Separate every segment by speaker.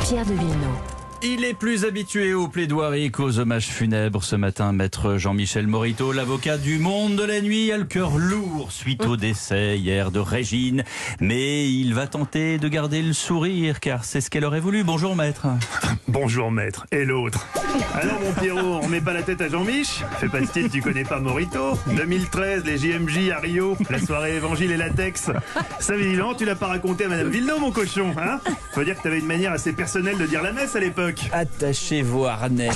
Speaker 1: Pierre de Villeneuve.
Speaker 2: Il est plus habitué aux plaidoiries qu'aux hommages funèbres. Ce matin, maître Jean-Michel Morito, l'avocat du monde de la nuit, a le cœur lourd suite au décès hier de Régine. Mais il va tenter de garder le sourire car c'est ce qu'elle aurait voulu. Bonjour maître.
Speaker 3: Bonjour maître. Et l'autre? Alors mon Pierrot, on met pas la tête à Jean-Mich? Fais pas style, tu connais pas Morito? 2013, les JMJ à Rio, la soirée évangile et latex. Ça évidemment, tu l'as pas raconté à Madame Villeneuve, mon cochon, hein? Faut dire que t'avais une manière assez personnelle de dire la messe à l'époque.
Speaker 2: Attachez vos harnais.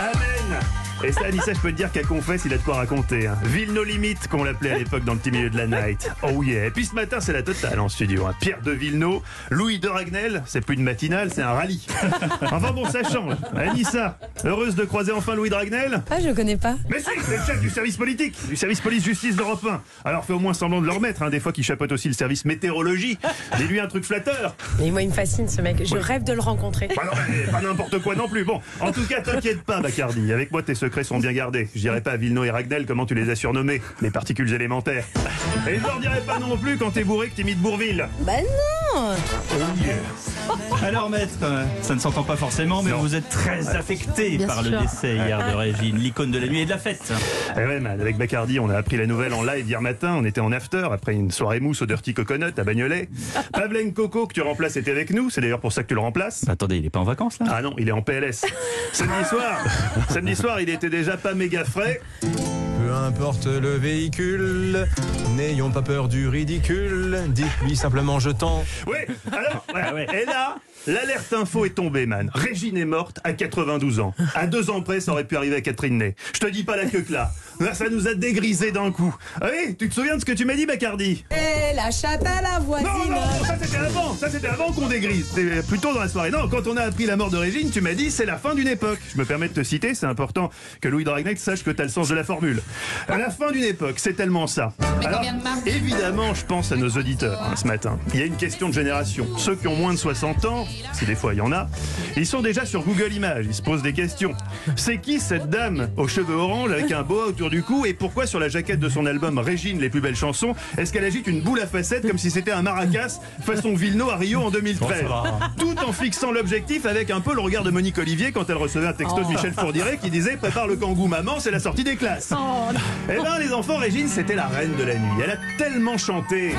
Speaker 3: Amen et ça, Anissa, je peux te dire qu'à Confesse, il a de quoi raconter. Hein. Ville nos limites, qu'on l'appelait à l'époque dans le petit milieu de la night. Oh yeah. Et puis ce matin, c'est la totale en studio. Hein. Pierre de Villeneuve, Louis de Ragnel, c'est plus une matinale, c'est un rallye. Enfin bon, ça change. Anissa, heureuse de croiser enfin Louis de Ragnel
Speaker 4: Ah, je connais pas.
Speaker 3: Mais si, c'est le chef du service politique, du service police-justice d'Europe 1. Alors fais au moins semblant de le remettre, hein, des fois qu'il chapeaute aussi le service météorologie. Dis-lui un truc flatteur.
Speaker 4: Mais moi, il me fascine ce mec. Je rêve de le rencontrer.
Speaker 3: Bah non, pas n'importe quoi non plus. Bon, en tout cas, t'inquiète pas, Bacardi. Avec moi, tes secrets sont bien gardés. Je dirais pas à Villeneuve et Ragnel comment tu les as surnommés, les particules élémentaires. Et je leur dirais pas non plus quand t'es bourré que t'imites Bourville.
Speaker 4: Bah non
Speaker 2: Alors maître, ça ne s'entend pas forcément, mais
Speaker 3: Non.
Speaker 2: vous êtes très affecté
Speaker 4: Bien
Speaker 2: par le décès hier de Régine, l'icône de la nuit et de la fête.
Speaker 3: Eh ouais, man, avec Bacardi, on a appris la nouvelle en live hier matin. On était en after après une soirée mousse au Dirty Coconut à Bagnolet. Pavlen Coco, que tu remplaces, était avec nous. C'est d'ailleurs pour ça que tu le remplaces.
Speaker 2: Attendez, il est pas en vacances là?
Speaker 3: Ah non, il est en PLS. Samedi soir, samedi soir, il était déjà pas méga frais.
Speaker 5: Peu importe le véhicule, n'ayons pas peur du ridicule, dites-lui simplement je t'en.
Speaker 3: Oui, alors, ouais.
Speaker 2: Ah ouais.
Speaker 3: et là, l'alerte info est tombée, man. Régine est morte à 92 ans. À deux ans près, ça aurait pu arriver à Catherine Ney. Je te dis pas la queue que là. Ça nous a dégrisé d'un coup. Ah oui, tu te souviens de ce que tu m'as dit, Bacardi?
Speaker 4: Et la chatte à la voisine
Speaker 3: non, non, ça c'était avant, ça c'était avant qu'on dégrise, c'était plutôt dans la soirée. Non, quand on a appris la mort de Régine, tu m'as dit c'est la fin d'une époque. Je me permets de te citer, c'est important que Louis Dragnet sache que t'as le sens de la formule. À la fin d'une époque, c'est tellement ça. Alors, évidemment, je pense à nos auditeurs hein, ce matin. Il y a une question de génération. Ceux qui ont moins de 60 ans, si des fois il y en a, ils sont déjà sur Google Images, ils se posent des questions. C'est qui cette dame aux cheveux orange avec un boa autour du cou et pourquoi sur la jaquette de son album Régine les plus belles chansons, est-ce qu'elle agite une boule à facettes comme si c'était un maracas façon Villeneuve à Rio en 2013 Tout en fixant l'objectif avec un peu le regard de Monique Olivier quand elle recevait un texto de Michel Fourdiret qui disait prépare le kangou maman, c'est la sortie des classes. Eh ben les enfants, Régine c'était la reine de la nuit. Elle a tellement chanté.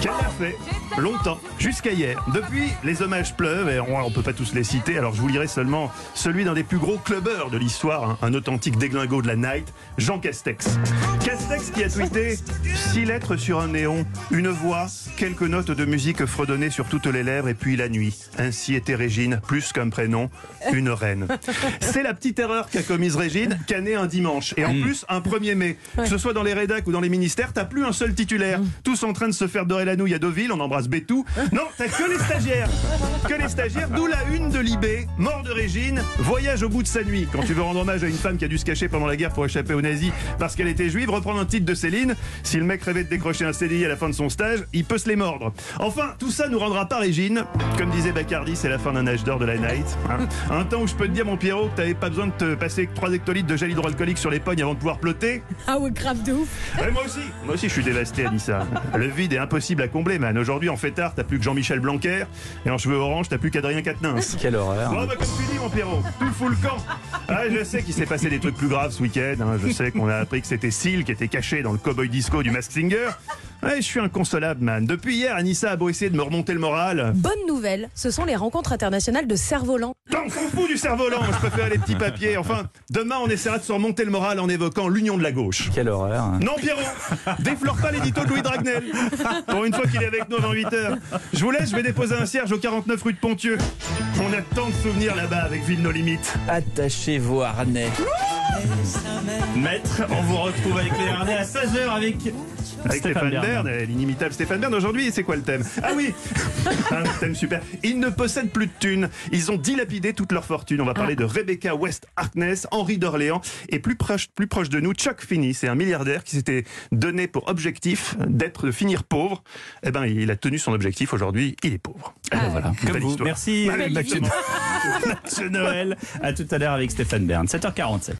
Speaker 3: Qu'elle l'a fait longtemps, jusqu'à hier. Depuis, les hommages pleuvent et on, on peut pas tous les citer. Alors je vous lirai seulement celui d'un des plus gros clubbeurs de l'histoire, un, un authentique déglingo de la night, Jean Castex. Castex qui a tweeté six lettres sur un néon, une voix, quelques notes de musique fredonnées sur toutes les lèvres et puis la nuit. Ainsi était Régine, plus qu'un prénom, une reine. C'est la petite erreur qu'a commise Régine, qu'a née un dimanche et en plus un 1er mai. Que ce soit dans les rédacs ou dans les ministères, t'as plus un seul titulaire. Tous en train de se faire dorer la nouille à Deauville, on embrasse Bétou. Non, t'as que les stagiaires. Que les stagiaires, d'où la une de Libé, mort de Régine, voyage au bout de sa nuit. Quand tu veux rendre hommage à une femme qui a dû se cacher pendant la guerre pour échapper aux nazis parce qu'elle était juive, reprendre un titre de Céline. Si le mec rêvait de décrocher un CDI à la fin de son stage, il peut se les mordre. Enfin, tout ça nous rendra pas Régine. Comme disait Bacardi, c'est la fin d'un âge d'or de la night. hein. Un temps où je peux te dire, mon Pierrot, que t'avais pas besoin de te passer 3 hectolitres de gel hydroalcoolique sur les pognes avant de pouvoir plotter.
Speaker 4: Ah ouais, grave de ouf
Speaker 3: moi aussi, moi aussi je suis dévasté, Anissa. Le vide est impossible à combler, man. Aujourd'hui, en fêtard, t'as plus que Jean-Michel Blanquer, et en cheveux orange, t'as plus qu'Adrien Quatennens.
Speaker 2: Quelle horreur.
Speaker 3: Bon, bah, comme tu dis, mon Pierrot, tout fout le camp. Ah, je sais qu'il s'est passé des trucs plus graves ce week-end. hein. Je sais qu'on a appris que c'était Seal qui était caché dans le cowboy disco du Mask Singer. Ouais, je suis inconsolable, man. Depuis hier, Anissa a beau essayer de me remonter le moral.
Speaker 4: Bonne nouvelle, ce sont les rencontres internationales de cerf-volant.
Speaker 3: T'en fous du cerf-volant, je préfère les petits papiers. Enfin, demain, on essaiera de se remonter le moral en évoquant l'union de la gauche.
Speaker 2: Quelle horreur.
Speaker 3: Non, Pierrot, déflore pas l'édito de Louis Dragnel. Pour une fois qu'il est avec nous avant 8 heures. Je vous laisse, je vais déposer un cierge au 49 rue de Pontieux. On a tant de souvenirs là-bas avec Ville nos limites.
Speaker 2: Attachez vos harnais. Maître, on vous retrouve avec les harnais à 16h avec,
Speaker 3: Avec Stéphane, Bern, euh, l'inimitable Stéphane Bern. Aujourd'hui, c'est quoi le thème? Ah oui Un thème super. Ils ne possèdent plus de thunes. Ils ont dilapidé toute leur fortune. On va parler de Rebecca West Harkness, Henri d'Orléans, et plus proche, plus proche de nous, Chuck Finney. C'est un milliardaire qui s'était donné pour objectif d'être, de finir pauvre. Eh ben, il a tenu son objectif. Aujourd'hui, il est pauvre.
Speaker 2: voilà. Comme
Speaker 3: Belle
Speaker 2: vous.
Speaker 3: histoire.
Speaker 2: Merci. Mathieu Noël. À tout à l'heure avec Stéphane Bern. 7h47.